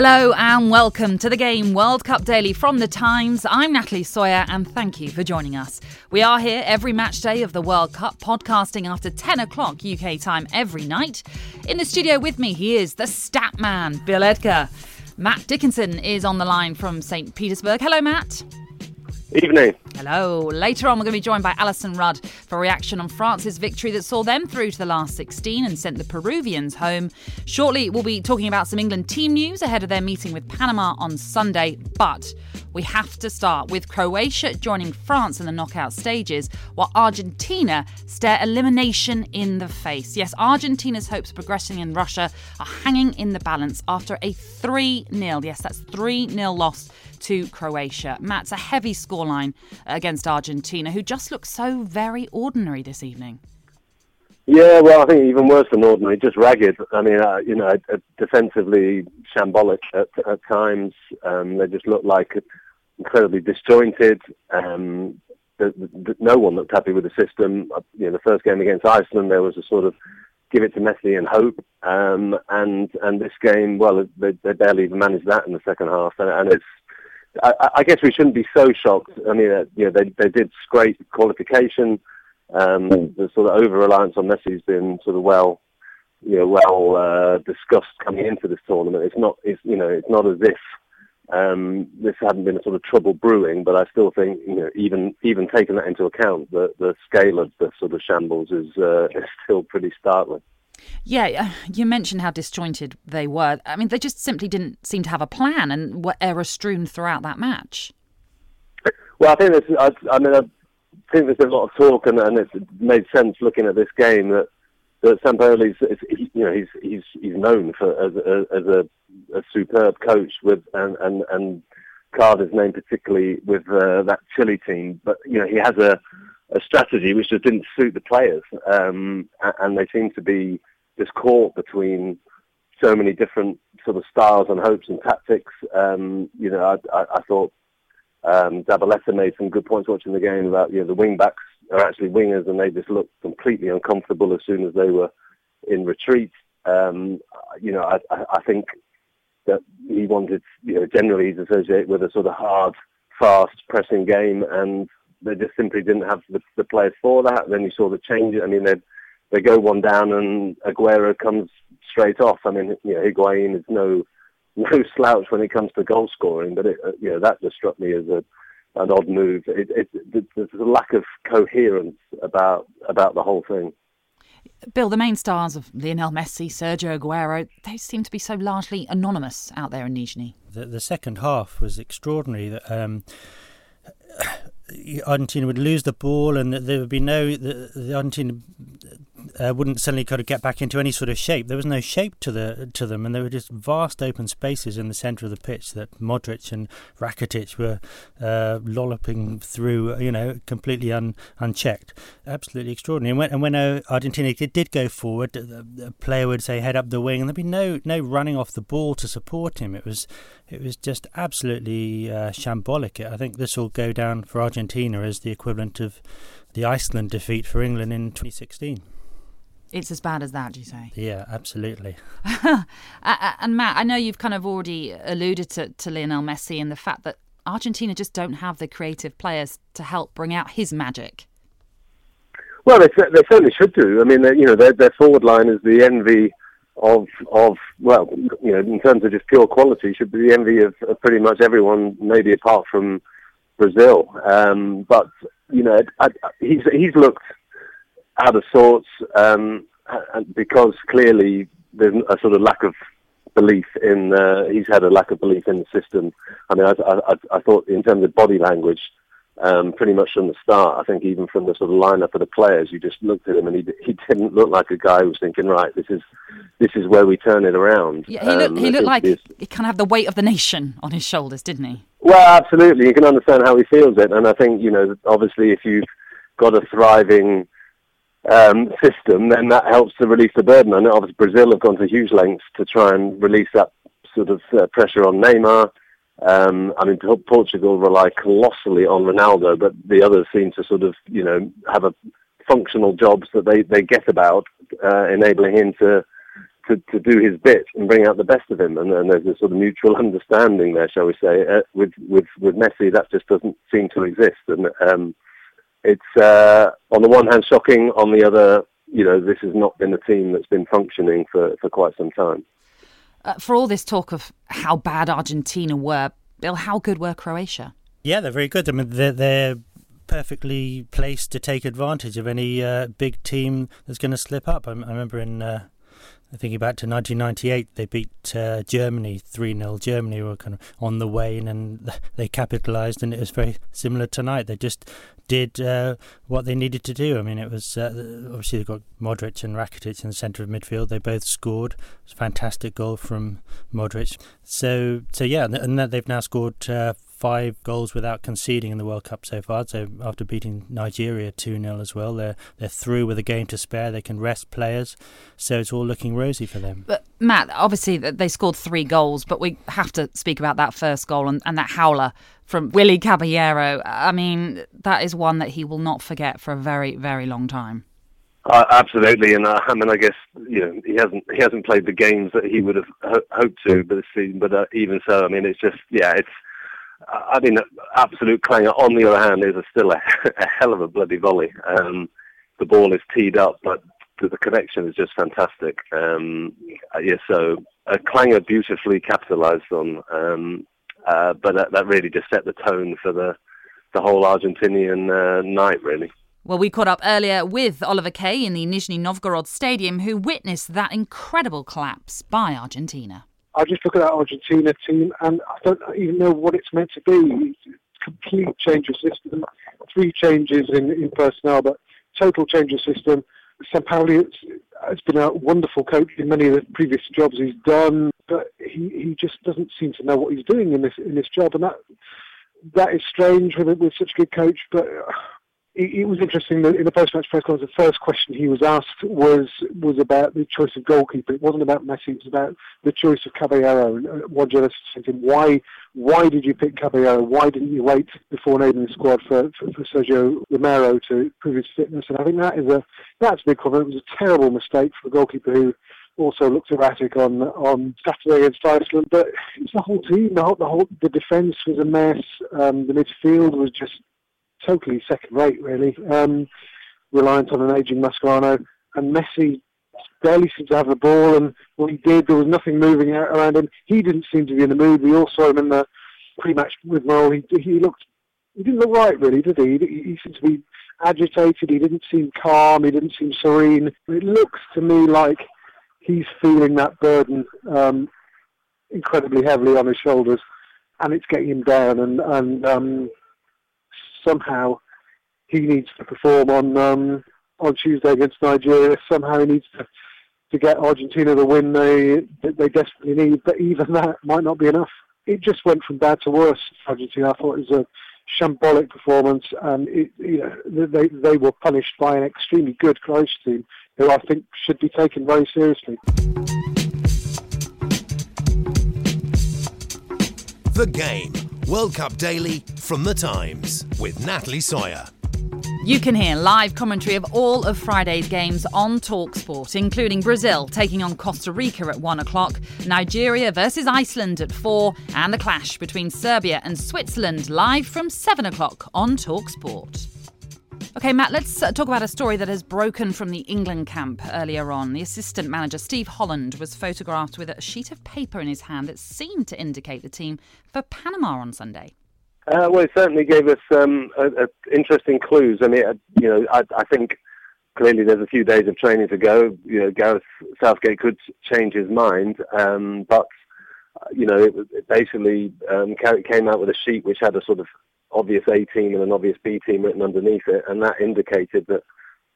Hello and welcome to the Game World Cup Daily from The Times. I'm Natalie Sawyer and thank you for joining us. We are here every match day of the World Cup, podcasting after 10 o'clock UK time every night. In the studio with me, he is the stat man, Bill Edgar. Matt Dickinson is on the line from St. Petersburg. Hello, Matt. Evening. Hello. Later on, we're going to be joined by Alyson Rudd for reaction on France's victory that saw them through to the last 16 and sent the Peruvians home. Shortly, we'll be talking about some England team news ahead of their meeting with Panama on Sunday. But we have to start with Croatia joining France in the knockout stages, while Argentina stare elimination in the face. Yes, Argentina's hopes of progressing in Russia are hanging in the balance after a 3 0, yes, that's 3 0 loss to Croatia. Matt's a heavy scoreline against Argentina, who just looks so very ordinary this evening. Yeah, well, I think even worse than ordinary, just ragged. I mean, uh, you know, uh, defensively shambolic at, at times. Um, they just looked like incredibly disjointed. Um, the, the, no one looked happy with the system. Uh, you know, the first game against Iceland, there was a sort of give it to Messi and hope. Um, and and this game, well, they, they barely even managed that in the second half. And, and it's I, I, guess we shouldn't be so shocked. I mean, uh, you know, they they did scrape qualification. Um, the sort of over reliance on Messi has been sort of well, you know, well uh, discussed coming into this tournament. It's not, it's you know, it's not as if um, this hadn't been a sort of trouble brewing. But I still think, you know, even even taking that into account, the the scale of the sort of shambles is uh, is still pretty startling. Yeah, uh, you mentioned how disjointed they were. I mean, they just simply didn't seem to have a plan and were error strewn throughout that match. Well, I think there's, I, I mean, I think there's a lot of talk, and, and it's made sense looking at this game that that Sampaoli's, you know, he's he's he's known for as a, as a, a superb coach with and and and Carter's name particularly with uh, that Chile team, but you know he has a a strategy which just didn't suit the players, um, and they seem to be caught between so many different sort of styles and hopes and tactics. Um, you know, I, I, I thought um, Zabaleta made some good points watching the game about you know the wing backs are actually wingers and they just looked completely uncomfortable as soon as they were in retreat. Um, you know, I, I think that he wanted, you know, generally he's associated with a sort of hard, fast pressing game, and they just simply didn't have the, the players for that. Then you saw the change. I mean, they they go one down and Aguero comes straight off. I mean, you know, Higuain is no no slouch when it comes to goal scoring, but it, uh, you know that just struck me as a an odd move. It, it, it, there's a lack of coherence about about the whole thing. Bill, the main stars of Lionel Messi, Sergio Aguero, they seem to be so largely anonymous out there in Nizhny. The, the second half was extraordinary. That um, Argentina would lose the ball, and there would be no the, the Argentina uh, wouldn't suddenly kind of get back into any sort of shape. There was no shape to the to them, and there were just vast open spaces in the centre of the pitch that Modric and Rakitic were uh, lolloping through, you know, completely un, unchecked. Absolutely extraordinary. And when, and when uh, Argentina did, go forward, the, the, player would say head up the wing, and there'd be no no running off the ball to support him. It was it was just absolutely uh, shambolic. I think this will go down for Argentina as the equivalent of the Iceland defeat for England in 2016. It's as bad as that, do you say? Yeah, absolutely. and Matt, I know you've kind of already alluded to, to Lionel Messi and the fact that Argentina just don't have the creative players to help bring out his magic. Well, they, they certainly should do. I mean, you know, their, their forward line is the envy of of well, you know, in terms of just pure quality, should be the envy of, of pretty much everyone, maybe apart from Brazil. Um, but you know, I, he's he's looked out of sorts um, because clearly there's a sort of lack of belief in. Uh, he's had a lack of belief in the system. I mean, I, I, I thought in terms of body language, um, pretty much from the start. I think even from the sort of lineup of the players, you just looked at him and he he didn't look like a guy who was thinking, right, this is this is where we turn it around. Yeah, he looked, um, he looked like he kind of had the weight of the nation on his shoulders, didn't he? Well, absolutely. You can understand how he feels it, and I think you know, obviously, if you've got a thriving um, system, then that helps to release the burden. And obviously, Brazil have gone to huge lengths to try and release that sort of uh, pressure on Neymar. Um, I mean, Portugal rely colossally on Ronaldo, but the others seem to sort of, you know, have a functional jobs that they, they get about, uh, enabling him to, to, to do his bit and bring out the best of him. And, and there's a sort of mutual understanding there, shall we say. Uh, with, with, with Messi, that just doesn't seem to exist. And um, it's, uh, on the one hand, shocking. On the other, you know, this has not been a team that's been functioning for, for quite some time. Uh, for all this talk of how bad Argentina were, Bill, how good were Croatia? Yeah, they're very good. I mean, they're, they're perfectly placed to take advantage of any uh, big team that's going to slip up. I, I remember in uh, thinking back to 1998, they beat uh, Germany 3 0. Germany were kind of on the wane and they capitalised, and it was very similar tonight. They just did uh, what they needed to do. I mean, it was uh, obviously they've got Modric and Rakitic in the centre of midfield. They both scored. It was a fantastic goal from Modric. So, so yeah, and they've now scored uh, five goals without conceding in the World Cup so far. So after beating Nigeria 2 0 as well, they're, they're through with a game to spare. They can rest players. So it's all looking rosy for them. But Matt, obviously they scored three goals, but we have to speak about that first goal and, and that howler from Willy Caballero. I mean, that is one that he will not forget for a very, very long time. Uh, absolutely, and uh, I mean, I guess you know he hasn't he hasn't played the games that he would have ho- hoped to, but but uh, even so, I mean, it's just yeah, it's I mean, absolute clanger. On the other hand, is a still a, a, hell of a bloody volley. Um, the ball is teed up, but the connection is just fantastic. Um, uh, yeah, so a clanger beautifully capitalised on, um, uh, but that, that, really just set the tone for the the whole Argentinian uh, night, really. Well, we caught up earlier with Oliver Kay in the Nizhny Novgorod Stadium, who witnessed that incredible collapse by Argentina. I just look at that Argentina team and I don't even know what it's meant to be. Complete change of system, three changes in, in personnel, but total change of system. Sampaoli has been a wonderful coach in many of the previous jobs he's done, but he, he just doesn't seem to know what he's doing in this in this job, and that that is strange with with such a good coach. But it, was interesting that in the post-match press conference, the first question he was asked was was about the choice of goalkeeper. It wasn't about Messi; it was about the choice of Caballero. And uh, one said to him, "Why, why did you pick Caballero? Why didn't you wait before naming the squad for, for, for Sergio Romero to prove his fitness?" And I think that is a that's a big comment. It was a terrible mistake for a goalkeeper who also looked erratic on on Saturday against Iceland. But it's the whole team. The whole the, whole, the defence was a mess. Um, the midfield was just totally second rate, really. Um, reliant on an aging Mascherano. And Messi barely seemed to have the ball, and when he did, there was nothing moving around him. He didn't seem to be in the mood. We all saw him in the pre-match with Mo. He, he looked, he didn't look right, really, did he? he? He seemed to be agitated. He didn't seem calm. He didn't seem serene. It looks to me like he's feeling that burden um, incredibly heavily on his shoulders, and it's getting him down. And and um, somehow he needs to perform on um, on Tuesday against Nigeria. Somehow he needs to to get Argentina the win they they desperately need. But even that might not be enough. It just went from bad to worse. Argentina, I thought it was a shambolic performance, and it, you know they they were punished by an extremely good Croatian team, who I think should be taken very seriously. The game World Cup Daily from The Times with Natalie Sawyer. You can hear live commentary of all of Friday's games on Talksport, including Brazil taking on Costa Rica at 1 o'clock, Nigeria versus Iceland at 4, and the clash between Serbia and Switzerland live from 7 o'clock on Talksport. Okay, Matt, let's uh, talk about a story that has broken from the England camp earlier on. The assistant manager, Steve Holland, was photographed with a sheet of paper in his hand that seemed to indicate the team for Panama on Sunday. Uh, well, it certainly gave us um, a, a interesting clues. I mean, uh, you know, I, I, think clearly there's a few days of training to go. You know, Gareth Southgate could change his mind, um, but you know, it, it basically um, came out with a sheet which had a sort of obvious A team and an obvious B team written underneath it, and that indicated that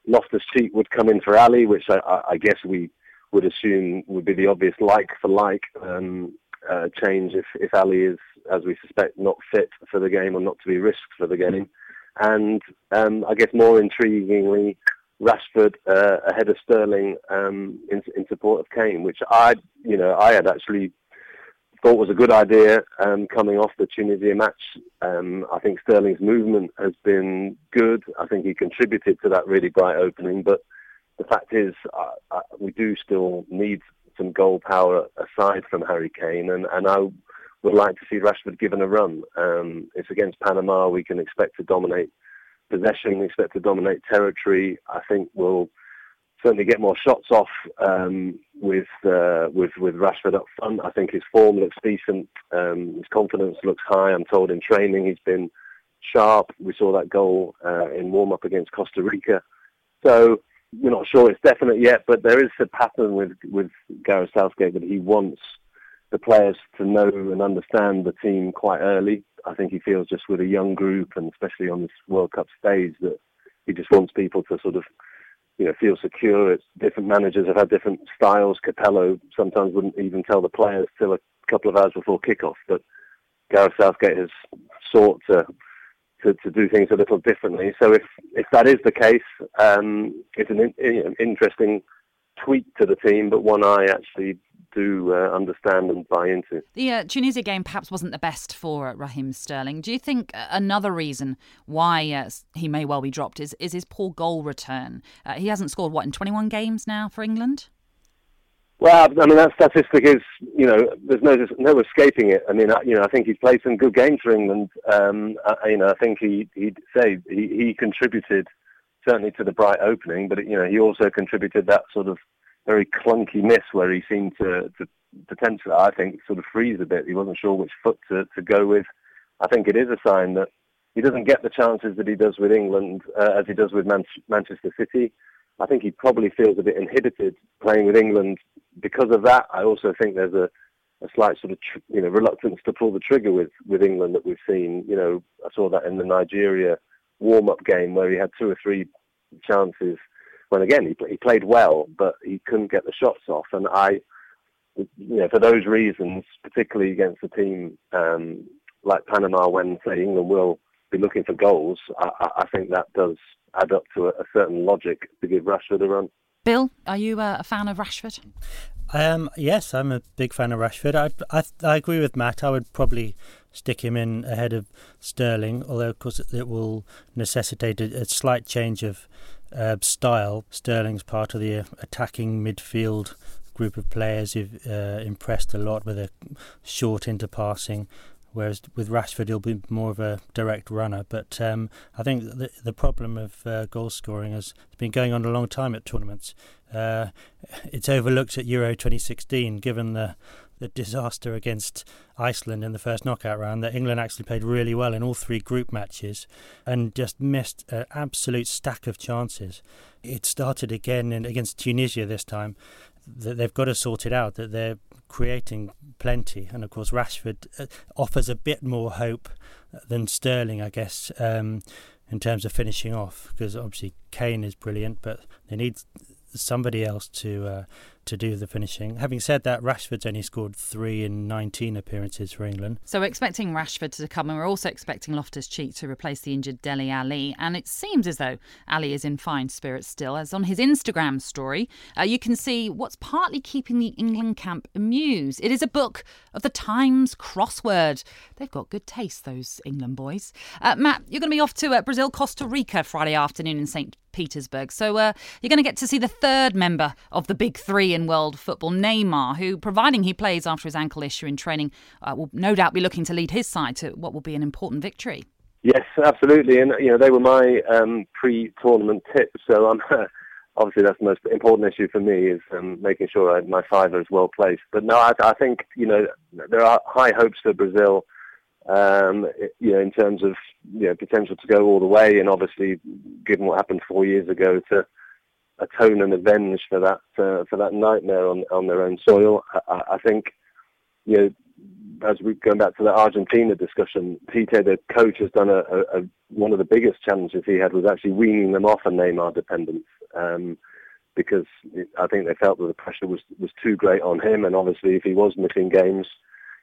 Loftus Cheek would come in for Alli, which I, I, guess we would assume would be the obvious like for like um, uh, change if, if Alli is, as we suspect, not fit for the game or not to be risked for the game. And um, I guess more intriguingly, Rashford uh, ahead of Sterling um, in, in support of Kane, which I, you know, I had actually thought was a good idea um, coming off the Tunisia match. Um, I think Sterling's movement has been good. I think he contributed to that really bright opening. But the fact is, uh, uh, we do still need some goal power aside from Harry Kane, and, and I would like to see Rashford given a run. Um, it's against Panama. We can expect to dominate possession. We expect to dominate territory. I think we'll certainly get more shots off um, with uh, with with Rashford up front. I think his form looks decent. Um, his confidence looks high. I'm told in training he's been sharp. We saw that goal uh, in warm up against Costa Rica. So we're not sure it's definite yet, but there is a pattern with with Gareth Southgate that he wants the players to know and understand the team quite early. I think he feels just with a young group and especially on this World Cup stage that he just wants people to sort of you know, feel secure. It's different managers have had different styles. Capello sometimes wouldn't even tell the players till a couple of hours before kickoff. But Gareth Southgate has sought to to, to do things a little differently. So if if that is the case, um, it's an in, interesting tweak to the team, but one I actually do uh, understand and buy into. The uh, Tunisia game perhaps wasn't the best for uh, Raheem Sterling. Do you think uh, another reason why uh, he may well be dropped is, is his poor goal return? Uh, he hasn't scored, what, in 21 games now for England? Well, I mean that statistic is, you know, there's no no escaping it. I mean, I, you know, I think he's played some good games for England. Um, I, you know, I think he he'd say he, he contributed certainly to the bright opening, but you know, he also contributed that sort of very clunky miss where he seemed to, to potentially, I think, sort of freeze a bit. He wasn't sure which foot to, to go with. I think it is a sign that he doesn't get the chances that he does with England uh, as he does with Man- Manchester City. I think he probably feels a bit inhibited playing with England because of that. I also think there's a, a slight sort of tr- you know reluctance to pull the trigger with with England that we've seen. You know, I saw that in the Nigeria warm-up game where he had two or three chances when again he, he played well, but he couldn't get the shots off. And I, you know, for those reasons, particularly against a team um, like Panama, when say England will be looking for goals, I, I think that does add up to a, a, certain logic to give Rashford a run. Bill, are you uh, a fan of Rashford? Um, yes, I'm a big fan of Rashford. I, I, I agree with Matt. I would probably stick him in ahead of Sterling, although of course it will necessitate a, a slight change of uh, style. Sterling's part of the uh, attacking midfield group of players who've uh, impressed a lot with a short interpassing. Whereas with Rashford, he'll be more of a direct runner. But um, I think the the problem of uh, goal scoring has been going on a long time at tournaments. Uh, it's overlooked at Euro 2016, given the the disaster against Iceland in the first knockout round that England actually played really well in all three group matches and just missed an absolute stack of chances. It started again in, against Tunisia this time. That they've got to sort it out. That they're creating plenty, and of course Rashford uh, offers a bit more hope than Sterling, I guess. Um, in terms of finishing off, because obviously Kane is brilliant, but they need somebody else to uh, to do the finishing. Having said that, Rashford's only scored three in 19 appearances for England. So we're expecting Rashford to come, and we're also expecting Loftus Cheek to replace the injured Dele Alli. And it seems as though Alli is in fine spirits still, as on his Instagram story, uh, you can see what's partly keeping the England camp amused. It is a book of the Times crossword. They've got good taste, those England boys. Uh, Matt, you're going to be off to uh, Brazil, Costa Rica Friday afternoon in St. Petersburg. So uh, you're going to get to see the third member of the big three in world football, Neymar, who, providing he plays after his ankle issue in training, uh, will no doubt be looking to lead his side to what will be an important victory. Yes, absolutely, and you know they were my um, pre-tournament tips. So I'm obviously that's the most important issue for me is um, making sure I, my fiver is well placed. But no, I, I think you know there are high hopes for Brazil um, you know, in terms of you know potential to go all the way, and obviously, given what happened four years ago, to atone and avenge for that uh, for that nightmare on on their own soil. I, I think you know as we going back to the Argentina discussion, Tite, the coach, has done a, a, a, one of the biggest challenges he had was actually weaning them off a Neymar dependence. Um, because I think they felt that the pressure was was too great on him, and obviously if he was missing games,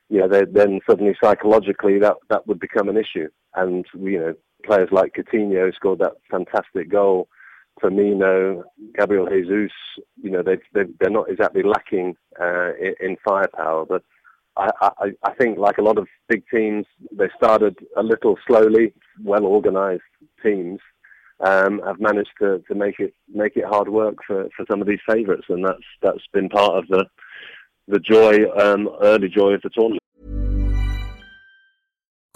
you know, then suddenly psychologically that that would become an issue. And you know, players like Coutinho scored that fantastic goal. Firmino, Gabriel Jesus, you know, they they they're not exactly lacking uh, in, in firepower, but I, I, I think like a lot of big teams, they started a little slowly, well organised teams, um, have managed to, to make it make it hard work for, for some of these favourites, and that's that's been part of the the joy, um, early joy of the tournament.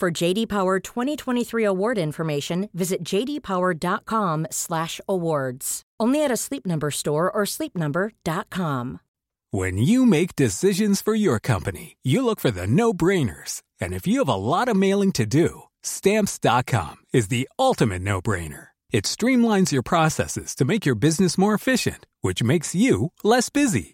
For JD Power 2023 award information, visit jdpower.com/awards. Only at a Sleep Number store or sleepnumber.com. When you make decisions for your company, you look for the no-brainers. And if you have a lot of mailing to do, Stamps.com is the ultimate no brainer. It streamlines your processes to make your business more efficient, which makes you less busy.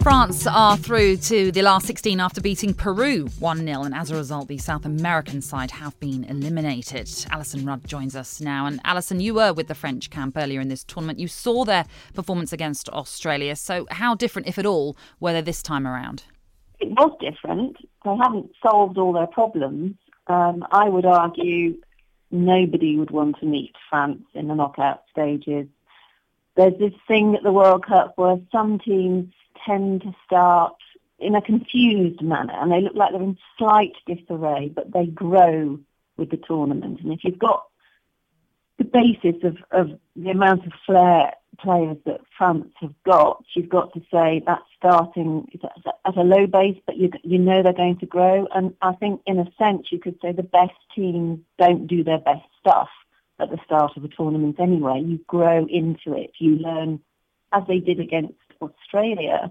France are through to the last 16 after beating Peru 1 0, and as a result, the South American side have been eliminated. Alyson Rudd joins us now. And Alyson, you were with the French camp earlier in this tournament. You saw their performance against Australia. So, how different, if at all, were they this time around? It was different. They haven't solved all their problems. Um, I would argue nobody would want to meet France in the knockout stages. There's this thing at the World Cup where some teams tend to start in a confused manner and they look like they're in slight disarray, but they grow with the tournament. And if you've got the basis of, of the amount of flair players that France have got, you've got to say that's starting at a low base, but you, you know they're going to grow. And I think in a sense you could say the best teams don't do their best stuff at the start of a tournament anyway. You grow into it. You learn, as they did against Australia,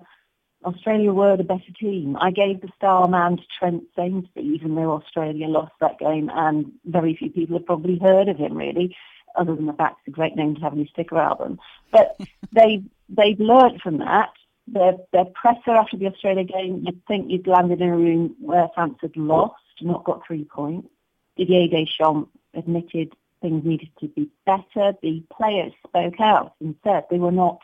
Australia were the better team. I gave the star man to Trent Sainsbury, even though Australia lost that game, and very few people have probably heard of him really, other than the fact it's a great name to have in your sticker album. But they they've learned from that. Their their presser after the Australia game, you'd think you'd landed in a room where France had lost, not got three points. Didier Deschamps admitted things needed to be better. The players spoke out and said they were not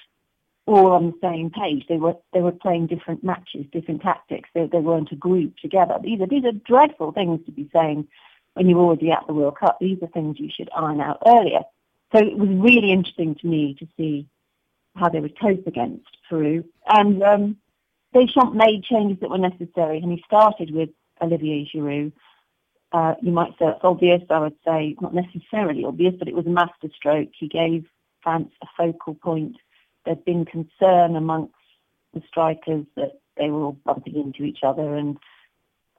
all on the same page. They were they were playing different matches, different tactics. They, they weren't a group together. These are these are dreadful things to be saying when you're already at the World Cup. These are things you should iron out earlier. So it was really interesting to me to see how they would cope against Peru. And um, Deschamps made changes that were necessary, and he started with Olivier Giroud. Uh, you might say it's obvious. I would say not necessarily obvious, but it was a masterstroke. He gave France a focal point there'd been concern amongst the strikers that they were all bumping into each other and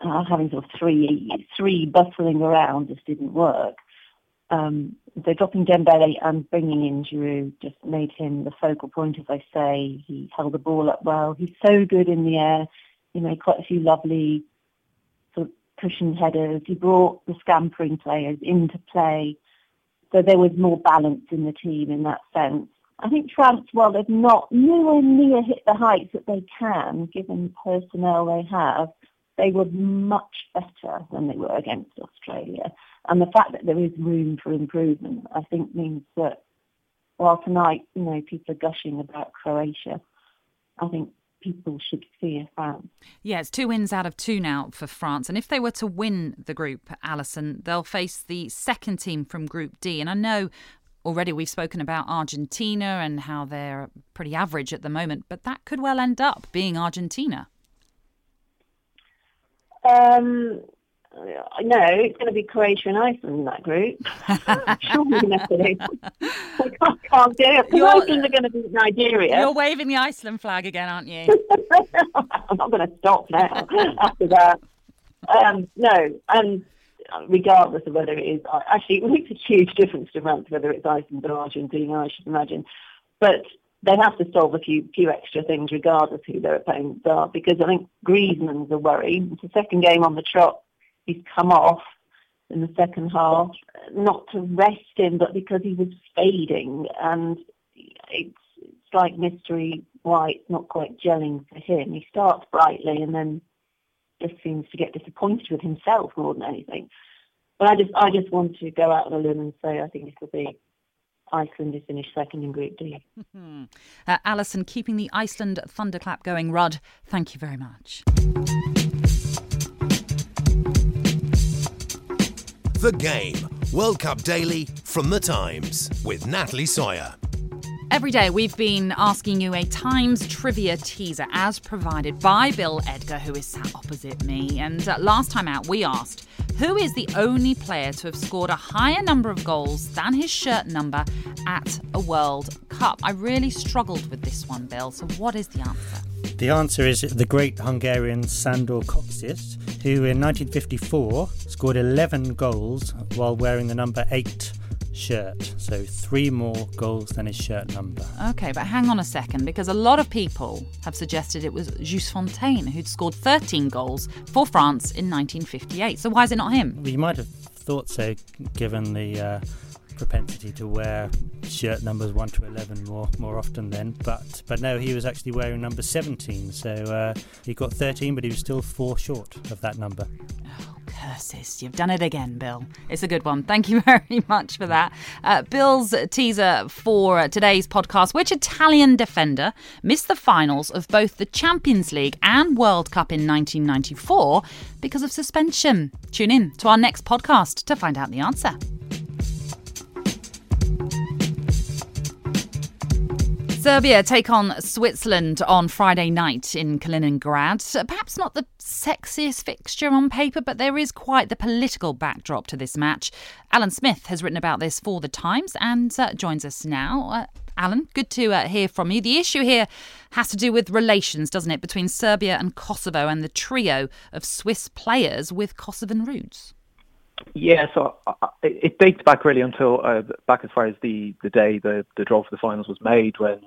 uh, having sort of three three bustling around just didn't work. Um, so dropping Dembele and bringing in Giroud just made him the focal point, as I say. He held the ball up well. He's so good in the air. He made quite a few lovely sort of cushioned headers. He brought the scampering players into play. So there was more balance in the team in that sense. I think France, while they've not nowhere near hit the heights that they can, given the personnel they have, they were much better than they were against Australia. And the fact that there is room for improvement, I think, means that while tonight, you know, people are gushing about Croatia, I think people should fear France. Yeah, it's two wins out of two now for France. And if they were to win the group, Alyson, they'll face the second team from Group D. And I know already we've spoken about Argentina and how they're pretty average at the moment, but that could well end up being Argentina. Um, no, it's going to be Croatia and Iceland in that group. Surely. I can't, can't do it. Iceland are going to beat Nigeria. You're waving the Iceland flag again, aren't you? I'm not going to stop now after that. Um, no, and Um, regardless of whether it is, actually, it makes a huge difference to France whether it's Iceland or Argentina, I should imagine. But they have to solve a few few extra things regardless who their opponents are because I think Griezmann's a worry. It's the second game on the trot he's come off in the second half, not to rest him, but because he was fading, and it's, it's like mystery why it's not quite gelling for him. He starts brightly and then just seems to get disappointed with himself more than anything. But I just, I just want to go out on a limb and say I think this will be Iceland is finished second in Group D. uh, Alyson, keeping the Iceland thunderclap going. Rudd, thank you very much. The Game World Cup Daily from The Times with Natalie Sawyer. Every day, we've been asking you a Times trivia teaser as provided by Bill Edgar, who is sat opposite me. And uh, last time out, we asked who is the only player to have scored a higher number of goals than his shirt number at a World Cup? I really struggled with this one, Bill. So, what is the answer? The answer is the great Hungarian Sandor Kocsis, who in 1954 scored 11 goals while wearing the number 8 shirt. So three more goals than his shirt number. Okay, but hang on a second, because a lot of people have suggested it was Just Fontaine who'd scored 13 goals for France in 1958. So why is it not him? Well, you might have thought so, given the. Uh, propensity to wear shirt numbers 1 to 11 more more often then but but no he was actually wearing number 17 so uh, he got 13 but he was still four short of that number. Oh curses. You've done it again bill. It's a good one. Thank you very much for that. Uh, bill's teaser for today's podcast which italian defender missed the finals of both the champions league and world cup in 1994 because of suspension. Tune in to our next podcast to find out the answer Serbia take on Switzerland on Friday night in Kaliningrad. Perhaps not the sexiest fixture on paper, but there is quite the political backdrop to this match. Alan Smith has written about this for The Times and uh, joins us now. Uh, Alan, good to uh, hear from you. The issue here has to do with relations, doesn't it, between Serbia and Kosovo and the trio of Swiss players with Kosovan roots? Yeah, so uh, it dates back really until uh, back as far as the, the day the, the draw for the finals was made when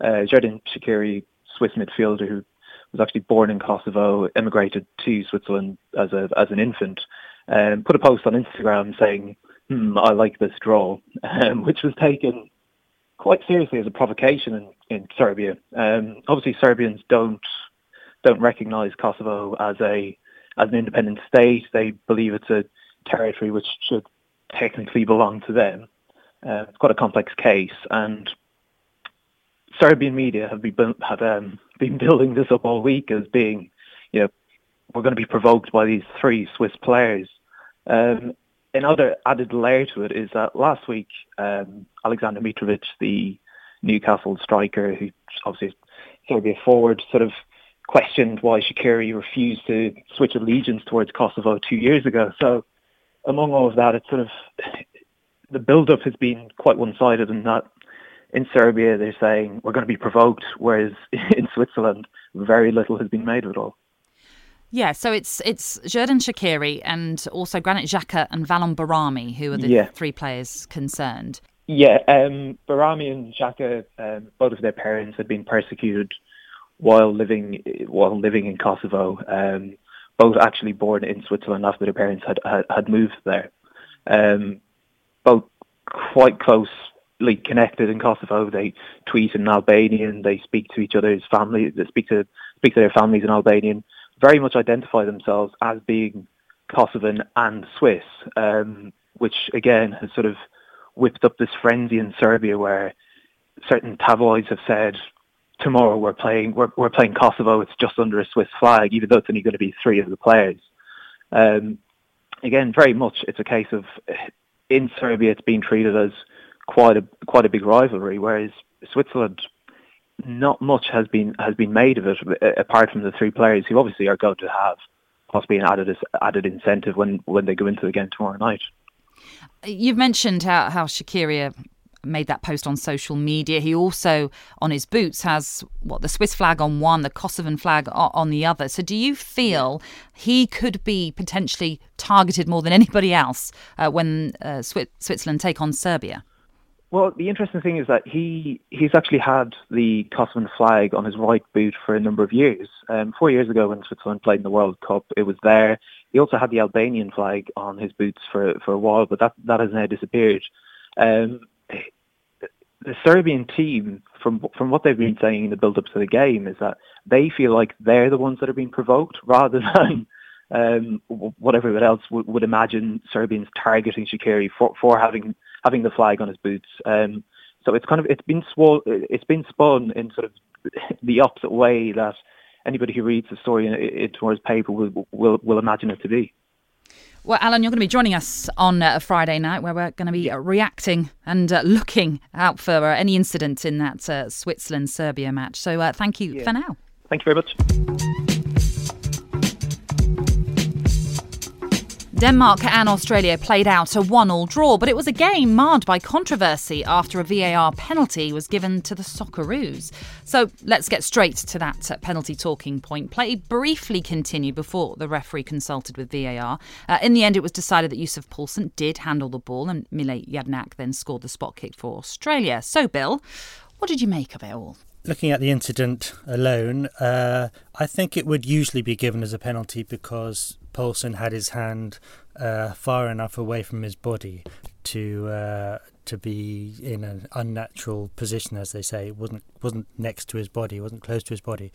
uh, Xherdan Shaqiri, Swiss midfielder who was actually born in Kosovo, immigrated to Switzerland as a as an infant, um, put a post on Instagram saying, hmm, "I like this draw," um, which was taken quite seriously as a provocation in, in Serbia. Um, obviously, Serbians don't don't recognise Kosovo as a as an independent state. They believe it's a territory which should technically belong to them. Uh, it's quite a complex case, and Serbian media have been have um, been building this up all week as being, you know, we're going to be provoked by these three Swiss players. Um, another added layer to it is that last week um, Alexander Mitrovic, the Newcastle striker, who obviously Serbia forward, sort of questioned why Shaqiri refused to switch allegiance towards Kosovo two years ago. So, among all of that, it's sort of the build-up has been quite one-sided, and that in Serbia they're saying we're going to be provoked, whereas in Switzerland very little has been made of it all. Yeah, so it's it's Xherdan Shaqiri and also Granit Xhaka and Valon Behrami who are the yeah. three players concerned. Yeah, um, Behrami and Xhaka, um, both of their parents had been persecuted while living while living in Kosovo. Um, both actually born in Switzerland after their parents had had, had moved there. Um, both quite closely connected in Kosovo. They tweet in Albanian. They speak to each other's family. They speak to speak to their families in Albanian. Very much identify themselves as being Kosovan and Swiss, um, which again has sort of whipped up this frenzy in Serbia where certain tabloids have said tomorrow we're playing we're, we're playing Kosovo. It's just under a Swiss flag, even though it's only going to be three of the players. Um, again, very much it's a case of in Serbia it's being treated as quite a quite a big rivalry, whereas Switzerland not much has been has been made of it apart from the three players who obviously are going to have possibly an added added incentive when when they go into the game tomorrow night. You've mentioned how how Shaqiri made that post on social media. He also, on his boots, has what the Swiss flag on one, the Kosovan flag on the other. So, do you feel he could be potentially targeted more than anybody else uh, when uh, Switzerland take on Serbia? Well, the interesting thing is that he he's actually had the Kosovan flag on his right boot for a number of years. Um, four years ago, when Switzerland played in the World Cup, it was there. He also had the Albanian flag on his boots for for a while, but that that has now disappeared. Um, the Serbian team, from from what they've been saying in the build-up to the game, is that they feel like they're the ones that are being provoked rather than um, what everyone else would, would imagine Serbians targeting Shaqiri for, for having having the flag on his boots. Um, so it's kind of it's been swol- it's been spun in sort of the opposite way that anybody who reads the story in, in tomorrow's paper will, will will imagine it to be. Well, Alan, you're going to be joining us on uh, a Friday night where we're going to be uh, reacting and uh, looking out for uh, any incident in that uh, Switzerland Serbia match. So uh, thank you yeah. for now. Thank you very much. Denmark and Australia played out a one-all draw, but it was a game marred by controversy after a VAR penalty was given to the Socceroos. So let's get straight to that penalty talking point. Play briefly continued before the referee consulted with VAR. Uh, in the end, it was decided that Yussuf Poulsen did handle the ball, and Mile Jedinak then scored the spot kick for Australia. So, Bill, what did you make of it all? Looking at the incident alone, uh, I think it would usually be given as a penalty because Poulsen had his hand uh, far enough away from his body to uh, to be in an unnatural position, as they say. It wasn't wasn't next to his body, it wasn't close to his body.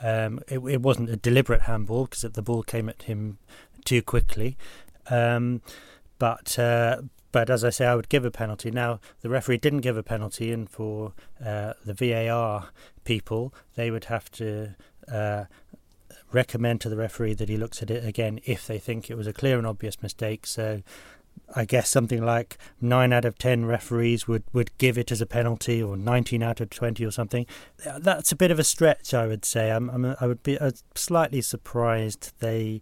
Um, it, it, wasn't a deliberate handball because the ball came at him too quickly. Um, but uh, but as I say, I would give a penalty. Now the referee didn't give a penalty, and for uh, the VAR people, they would have to uh, recommend to the referee that he looks at it again if they think it was a clear and obvious mistake. So I guess something like nine out of ten referees would, would give it as a penalty, or nineteen out of twenty, or something. That's a bit of a stretch, I would say. I'm, I'm I would be uh, slightly surprised they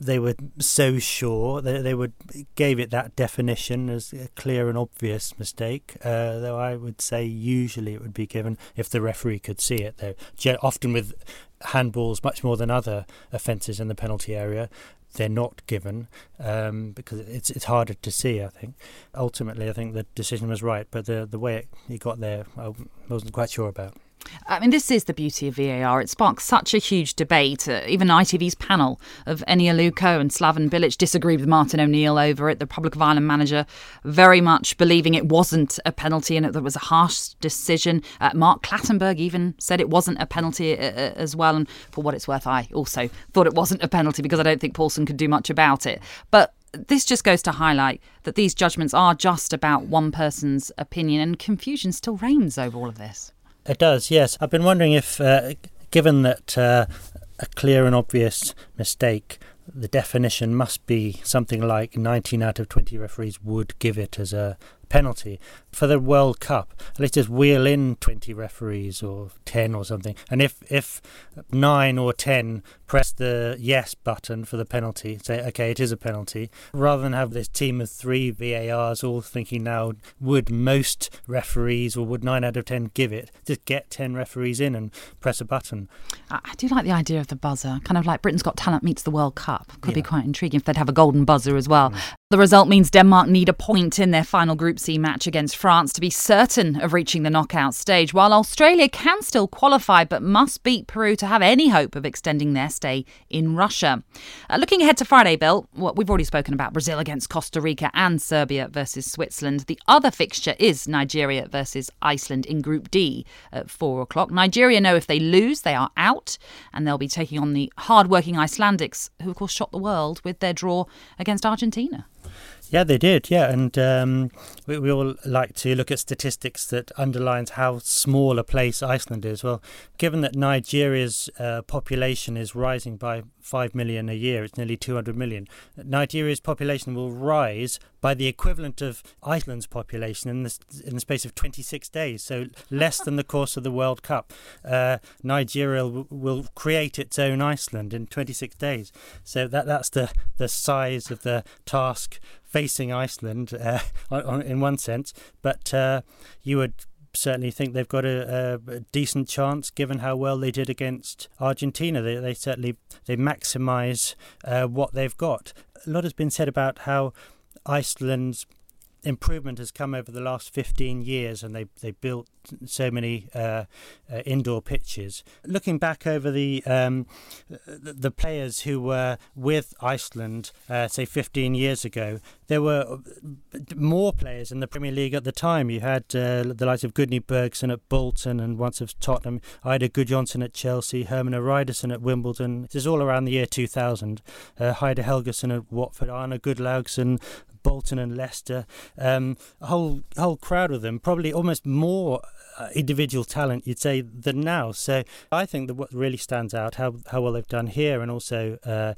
they were so sure they they would gave it that definition as a clear and obvious mistake. Uh, though I would say usually it would be given if the referee could see it. Though often with handballs, much more than other offences in the penalty area, they're not given um, because it's it's harder to see. I think ultimately, I think the decision was right, but the the way it, it got there, I wasn't quite sure about. I mean, this is the beauty of VAR. It sparks such a huge debate. Uh, even ITV's panel of Eni Aluko and Slaven Bilic disagreed with Martin O'Neill over it. The Republic of Ireland manager very much believing it wasn't a penalty and that it was a harsh decision. Uh, Mark Clattenburg even said it wasn't a penalty uh, uh, as well. And for what it's worth, I also thought it wasn't a penalty because I don't think Poulsen could do much about it. But this just goes to highlight that these judgments are just about one person's opinion and confusion still reigns over all of this. It does, yes. I've been wondering if, uh, given that uh, a clear and obvious mistake, the definition must be something like 19 out of 20 referees would give it as a penalty for the World Cup. Let's just wheel in 20 referees or 10 or something. And if, if 9 or 10 press the yes button for the penalty, say, okay, it is a penalty, rather than have this team of three VARs all thinking now, would most referees or would 9 out of 10 give it? Just get 10 referees in and press a button. I do like the idea of the buzzer, kind of like Britain's Got Talent meets the World Cup. Could yeah. be quite intriguing if they'd have a golden buzzer as well. Mm. The result means Denmark need a point in their final Group C match against France to be certain of reaching the knockout stage, while Australia can still qualify but must beat Peru to have any hope of extending their stay in Russia. Uh, looking ahead to Friday, Bill, well, we've already spoken about Brazil against Costa Rica and Serbia versus Switzerland. The other fixture is Nigeria versus Iceland in Group D at four o'clock. Nigeria know if they lose, they are out, and they'll be taking on the hard-working Icelandics, who of course shot the world with their draw against Argentina. Yeah, they did. Yeah, and um, we, we all like to look at statistics that underlines how small a place Iceland is. Well, given that Nigeria's uh, population is rising by five million a year, it's nearly two hundred million. Nigeria's population will rise by the equivalent of Iceland's population in the in the space of twenty six days. So less than the course of the World Cup. Uh, Nigeria will, will create its own Iceland in twenty six days. So that that's the the size of the task facing Iceland uh, on, in one sense, but uh, you would certainly think they've got a, a, decent chance given how well they did against Argentina. They, they certainly they maximise uh, what they've got. A lot has been said about how Iceland's improvement has come over the last 15 years and they they built so many uh, uh, indoor pitches. Looking back over the um, the players who were with Iceland uh, say 15 years ago there were more players in the Premier League at the time. You had uh, the likes of Gudni Bergsson at Bolton and once of Tottenham Eidur Gudjohnsen at Chelsea Hermann Hreiðarsson at Wimbledon. This is all around the year 2000 uh, Heidar Helguson at Watford Arnar Gunnlaugsson Bolton and Leicester, um, a whole whole crowd of them, probably almost more uh, individual talent, you'd say, than now. So I think that what really stands out how how well they've done here, and also. Uh,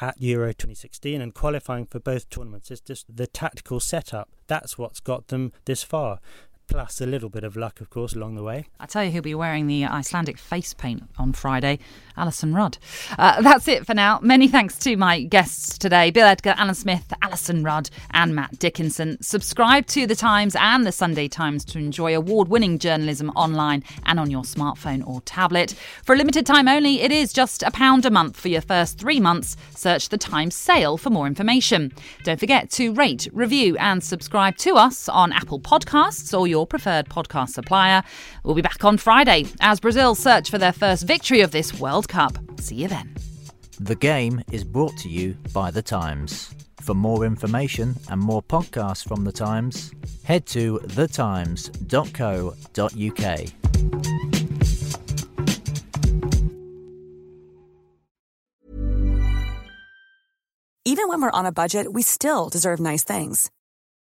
at Euro 2016 and qualifying for both tournaments is just the tactical setup. That's what's got them this far plus a little bit of luck, of course, along the way. I tell you, he'll be wearing the Icelandic face paint on Friday, Alyson Rudd. Uh, that's it for now. Many thanks to my guests today Bill Edgar, Alan Smith, Alyson Rudd, and Matt Dickinson. Subscribe to The Times and The Sunday Times to enjoy award winning journalism online and on your smartphone or tablet. For a limited time only, it is just a pound a month for your first three months. Search The Times sale for more information. Don't forget to rate, review, and subscribe to us on Apple Podcasts or your your preferred podcast supplier. We'll be back on Friday as Brazil search for their first victory of this World Cup. See you then. The game is brought to you by The Times. For more information and more podcasts from The Times, head to thetimes.co.uk. Even when we're on a budget, we still deserve nice things.